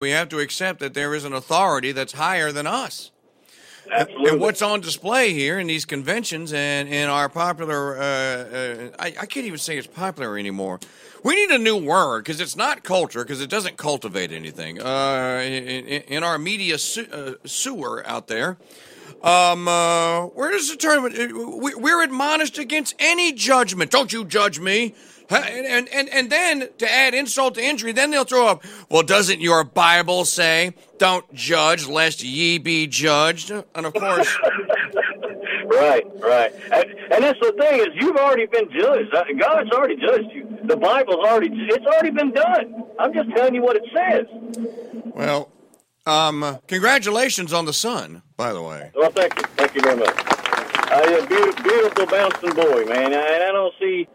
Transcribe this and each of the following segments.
we have to accept that there is an authority that's higher than us. Absolutely. And what's on display here in these conventions and in our popular, uh, uh, I, I can't even say it's popular anymore. We need a new word because it's not culture because it doesn't cultivate anything. Uh, in, in our media su- uh, sewer out there, um, uh, where does the term? uh, we- We're admonished against any judgment. Don't you judge me. And, and, and, and then to add insult to injury, then they'll throw up, well, doesn't your Bible say, don't judge lest ye be judged? And of course, Right, right. And, and that's the thing is you've already been judged. Uh, God's already judged you. The Bible's already it's already been done. I'm just telling you what it says. well, um, congratulations on the son, by the way. Well, thank you, thank you very much. Uh, a beautiful, beautiful bouncing boy, man. And I don't see.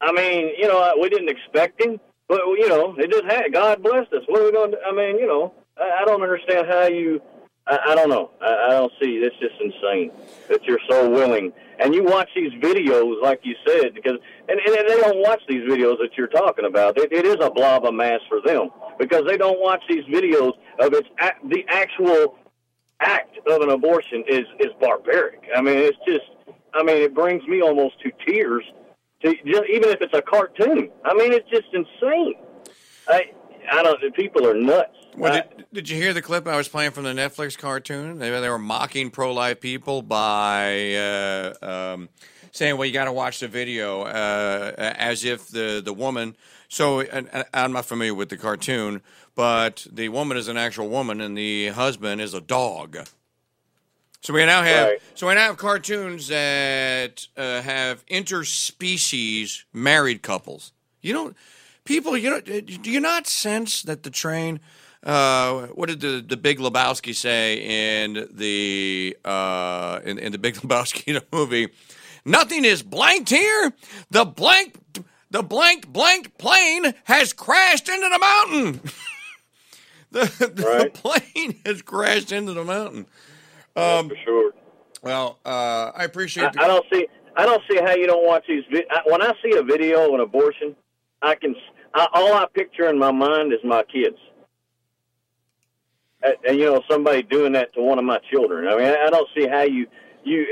I mean, you know, we didn't expect him, but you know, it just had. God blessed us. What are we going to? I mean, you know, I, I don't understand how you. I, I don't know. I, I don't see. It's just insane that you're so willing. And you watch these videos, like you said, because and, and they don't watch these videos that you're talking about. It, it is a blob of mass for them because they don't watch these videos of its the actual act of an abortion is is barbaric. I mean, it's just. I mean, it brings me almost to tears. To just, even if it's a cartoon, I mean, it's just insane. I I don't. People are nuts. Well, I- did, did you hear the clip I was playing from the Netflix cartoon? They, they were mocking pro life people by uh, um, saying, well, you got to watch the video uh, as if the, the woman. So and, and I'm not familiar with the cartoon, but the woman is an actual woman and the husband is a dog. So we now have Right. so we now have cartoons that uh, have interspecies married couples. You don't people. You know, do you not sense that the train? Uh, what did the, the Big Lebowski say in the uh, in, in the Big Lebowski movie? Nothing is blanked here. The blank the blanked blanked plane has crashed into the mountain. the, the Right. plane has crashed into the mountain. for sure. Well, uh, I appreciate. I, the, I don't see. I don't see how you don't watch these. Vi- I, when I see a video of an abortion, I can. I, all I picture in my mind is my kids. And, and you know, somebody doing that to one of my children. I mean, I, I don't see how you you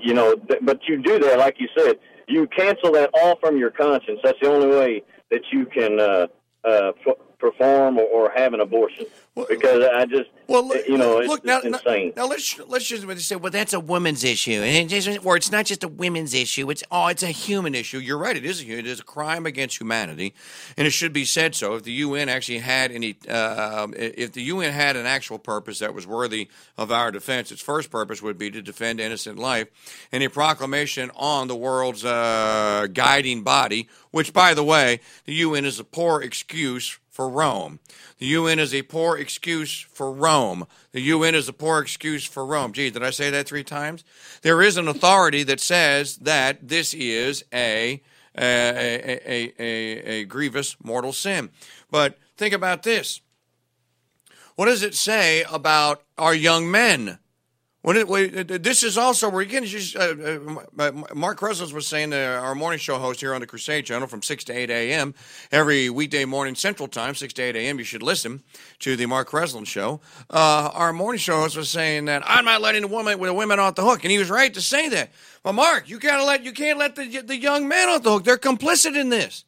you know, but you do that, like you said. You cancel that all from your conscience. That's the only way that you can uh, uh, f- perform or, or have an abortion. Because I just, well, look, you know, it's, look now, now, now let's let's just say, well, that's a woman's issue, and it's or it's not just a women's issue. It's oh, it's a human issue. You're right. It is a it is a crime against humanity, and it should be said so. If the UN actually had any, uh, if the UN had an actual purpose that was worthy of our defense, its first purpose would be to defend innocent life, and a proclamation on the world's uh, guiding body, which, by the way, the UN is a poor excuse for Rome. The UN is a poor excuse for Rome. The UN is a poor excuse for Rome. Gee, did I say that three times? There is an authority that says that this is a a, a, a, a, a grievous mortal sin. But think about this. What does it say about our young men? When it, wait, this is also where again, just, uh, uh, Mark Kreslos was saying, uh, our morning show host here on the Crusade Channel from six to eight a.m. every weekday morning Central Time, six to eight a.m. You should listen to the Mark Kreslin show. Uh, our morning show host was saying that I'm not letting the woman with the women off the hook, and he was right to say that. But Mark, you gotta let you can't let the the young men off the hook. They're complicit in this.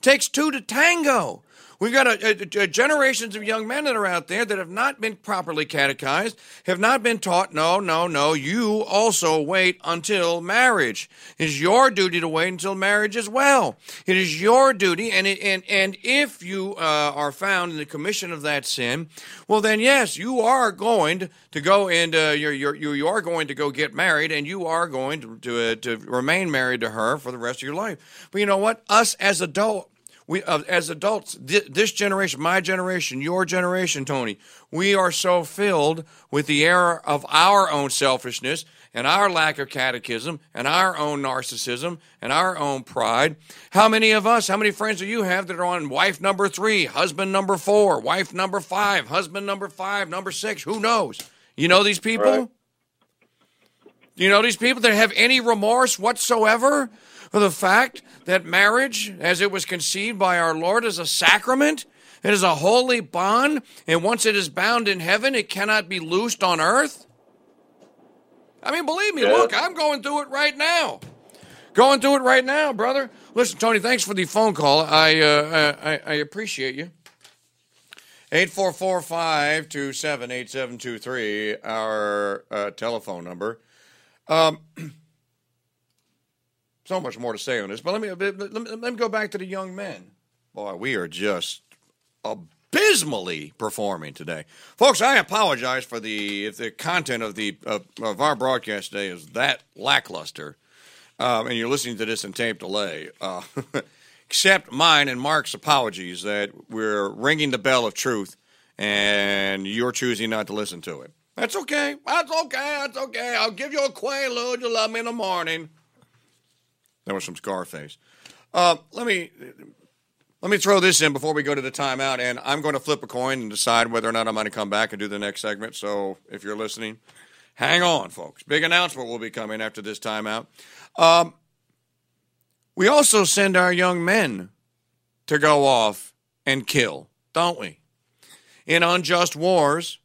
Takes two to tango. We've got a, a- a- generations of young men that are out there that have not been properly catechized, have not been taught, no, no, no, you also wait until marriage. It is your duty to wait until marriage as well. It is your duty, and it, and and if you uh, are found in the commission of that sin, well, then yes, you are going to go and uh, you're, you're, you are going to go get married, and you are going to to, uh, to remain married to her for the rest of your life. But you know what? Us as adult we uh, as adults thi- this generation my generation your generation tony we are so filled with the error of our own selfishness and our lack of catechism and our own narcissism and our own pride. How many of us how many friends do you have that are on wife number three husband number four wife number five husband number five number six? Who knows? You know these people? Right. you know these people that have any remorse whatsoever the fact that marriage, as it was conceived by our Lord, is a sacrament, It is a holy bond, and once it is bound in heaven, it cannot be loosed on earth. I mean, believe me, Yeah. look, I'm going through it right now. Going through it right now, brother. Listen, Tony, thanks for the phone call. I uh, I, I appreciate you. 844-527-8723, our uh, telephone number. Um, so much more to say on this, but let me, let me let me go back to the young men. Boy, we are just abysmally performing today, folks. I apologize for the if the content of the of, of our broadcast today is that lackluster, um, and you're listening to this in tape delay. Uh, accept mine and Mark's apologies that we're ringing the bell of truth, and you're choosing not to listen to it. That's okay. That's okay. That's okay. I'll give you a quaalude. You'll love me in the morning. That was some Scarface. Uh, let me let me throw this in before we go to the timeout, and I'm going to flip a coin and decide whether or not I'm going to come back and do the next segment. So if you're listening, hang on, folks. Big announcement will be coming after this timeout. Um, we also send our young men to go off and kill, don't we? In unjust wars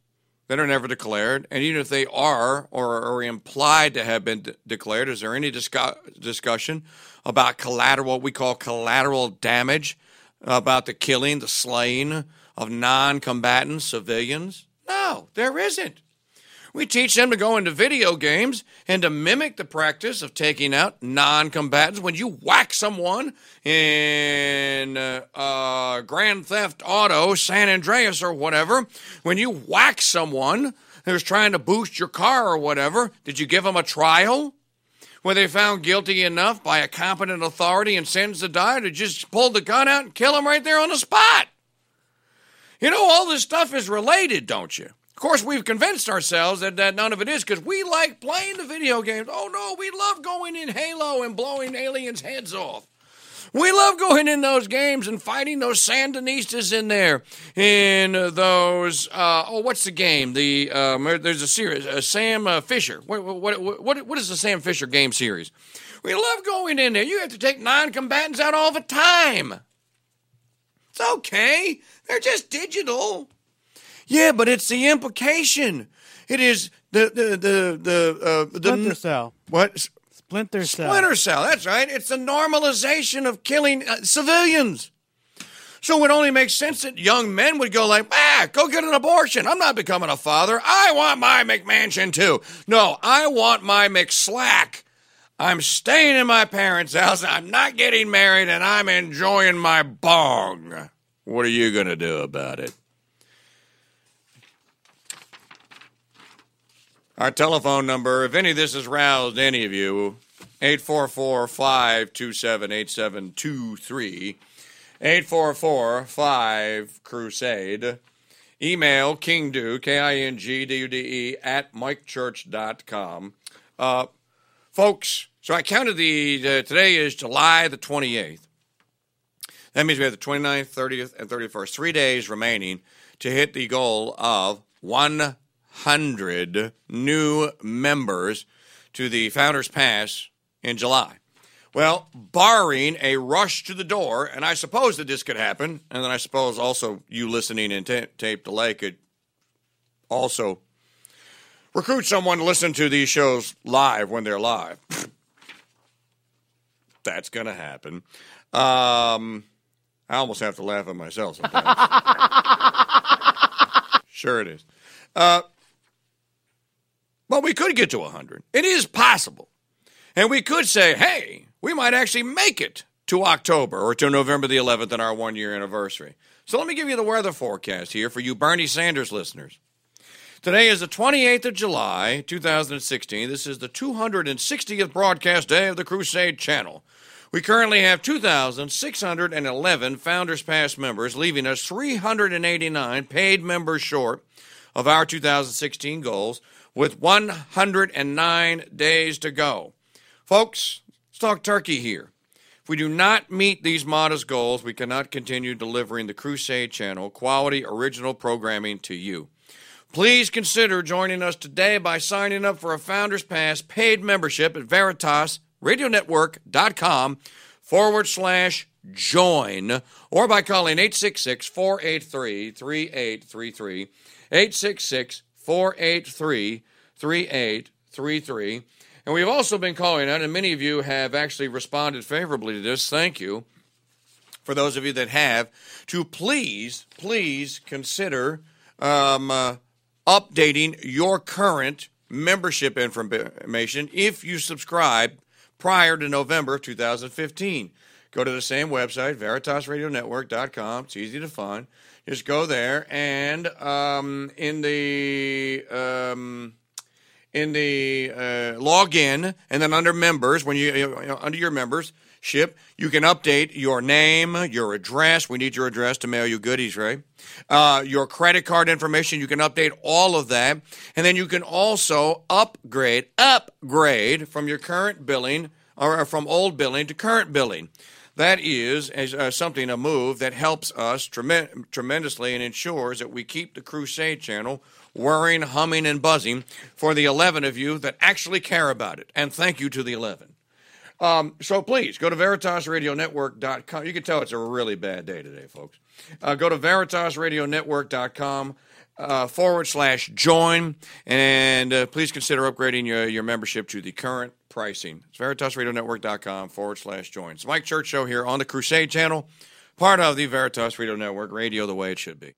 that are never declared, and even if they are or are implied to have been de- declared, is there any discu- discussion about collateral, what we call collateral damage, about the killing, the slaying of non combatant civilians? No, there isn't. We teach them to go into video games and to mimic the practice of taking out non combatants. When you whack someone in uh, uh, Grand Theft Auto, San Andreas, or whatever, when you whack someone who's trying to boost your car or whatever, did you give them a trial? Were they found guilty enough by a competent authority and sentenced to die, to just pull the gun out and kill them right there on the spot? You know, all this stuff is related, don't you? Of course, we've convinced ourselves that, that none of it is because we like playing the video games. Oh no, we love going in Halo and blowing aliens' heads off. We love going in those games and fighting those Sandinistas in there. In those, uh, oh, what's the game? The um, there's a series, uh, Sam uh, Fisher. What, what, what, what, is the Sam Fisher game series? We love going in there. You have to take non-combatants out all the time. It's okay. They're just digital. Yeah, but it's the implication. It is the the the the uh, Splinter the Cell. what Splinter Cell. Splinter Cell. That's right. It's the normalization of killing uh, civilians. So it only makes sense that young men would go like, ah, go get an abortion. I'm not becoming a father. I want my McMansion too. No, I want my McSlack. I'm staying in my parents' house. I'm not getting married, and I'm enjoying my bong. What are you gonna do about it? Our telephone number, if any of this has roused any of you, 844 527 8723. 844 5 Crusade. Email kingdude, K I N G D U D E, at mikechurch.com. Uh, folks, so I counted the, uh, today is July the 28th. That means we have the 29th, 30th, and 31st, three days remaining to hit the goal of 100 new members to the Founders Pass in July. Well, barring a rush to the door, and I suppose that this could happen, and then I suppose also you listening in ta- tape delay could also recruit someone to listen to these shows live when they're live. That's going to happen. Um, I almost have to laugh at myself sometimes. sure, it is. Uh, could get to 100. It is possible. And we could say, hey, we might actually make it to October or to November the 11th on our one year anniversary. So let me give you the weather forecast here for you Bernie Sanders listeners. Today is the 28th of July, 2016. This is the 260th broadcast day of the Crusade Channel. We currently have 2,611 Founders Pass members, leaving us 389 paid members short of our 2016 goals, with 109 days to go. Folks, let's talk turkey here. If we do not meet these modest goals, we cannot continue delivering the Crusade Channel quality original programming to you. Please consider joining us today by signing up for a Founders Pass paid membership at VeritasRadioNetwork.com forward slash join or by calling 866 483 3833. 866 483 3833. And we've also been calling out, and many of you have actually responded favorably to this. Thank you. For those of you that have, to please, please consider um, uh, updating your current membership information if you subscribe prior to November 2015. Go to the same website, veritasradionetwork.com. It's easy to find. Just go there, and um, in the um, in the uh, log in, and then under members, when you, you know, under your membership, you can update your name, your address. We need your address to mail you goodies, right? Uh, your credit card information. You can update all of that, and then you can also upgrade, upgrade from your current billing or from old billing to current billing. That is uh, something, a move that helps us trem- tremendously and ensures that we keep the Crusade channel whirring, humming, and buzzing for the 11 of you that actually care about it. And thank you to the 11. Um, so please go to VeritasRadioNetwork.com. You can tell it's a really bad day today, folks. Uh, go to VeritasRadioNetwork.com. Uh, forward slash join, and uh, please consider upgrading your, your membership to the current pricing. It's VeritasRadioNetwork.com forward slash join. It's Mike Church Show here on the Crusade Channel, part of the Veritas Radio Network, radio the way it should be.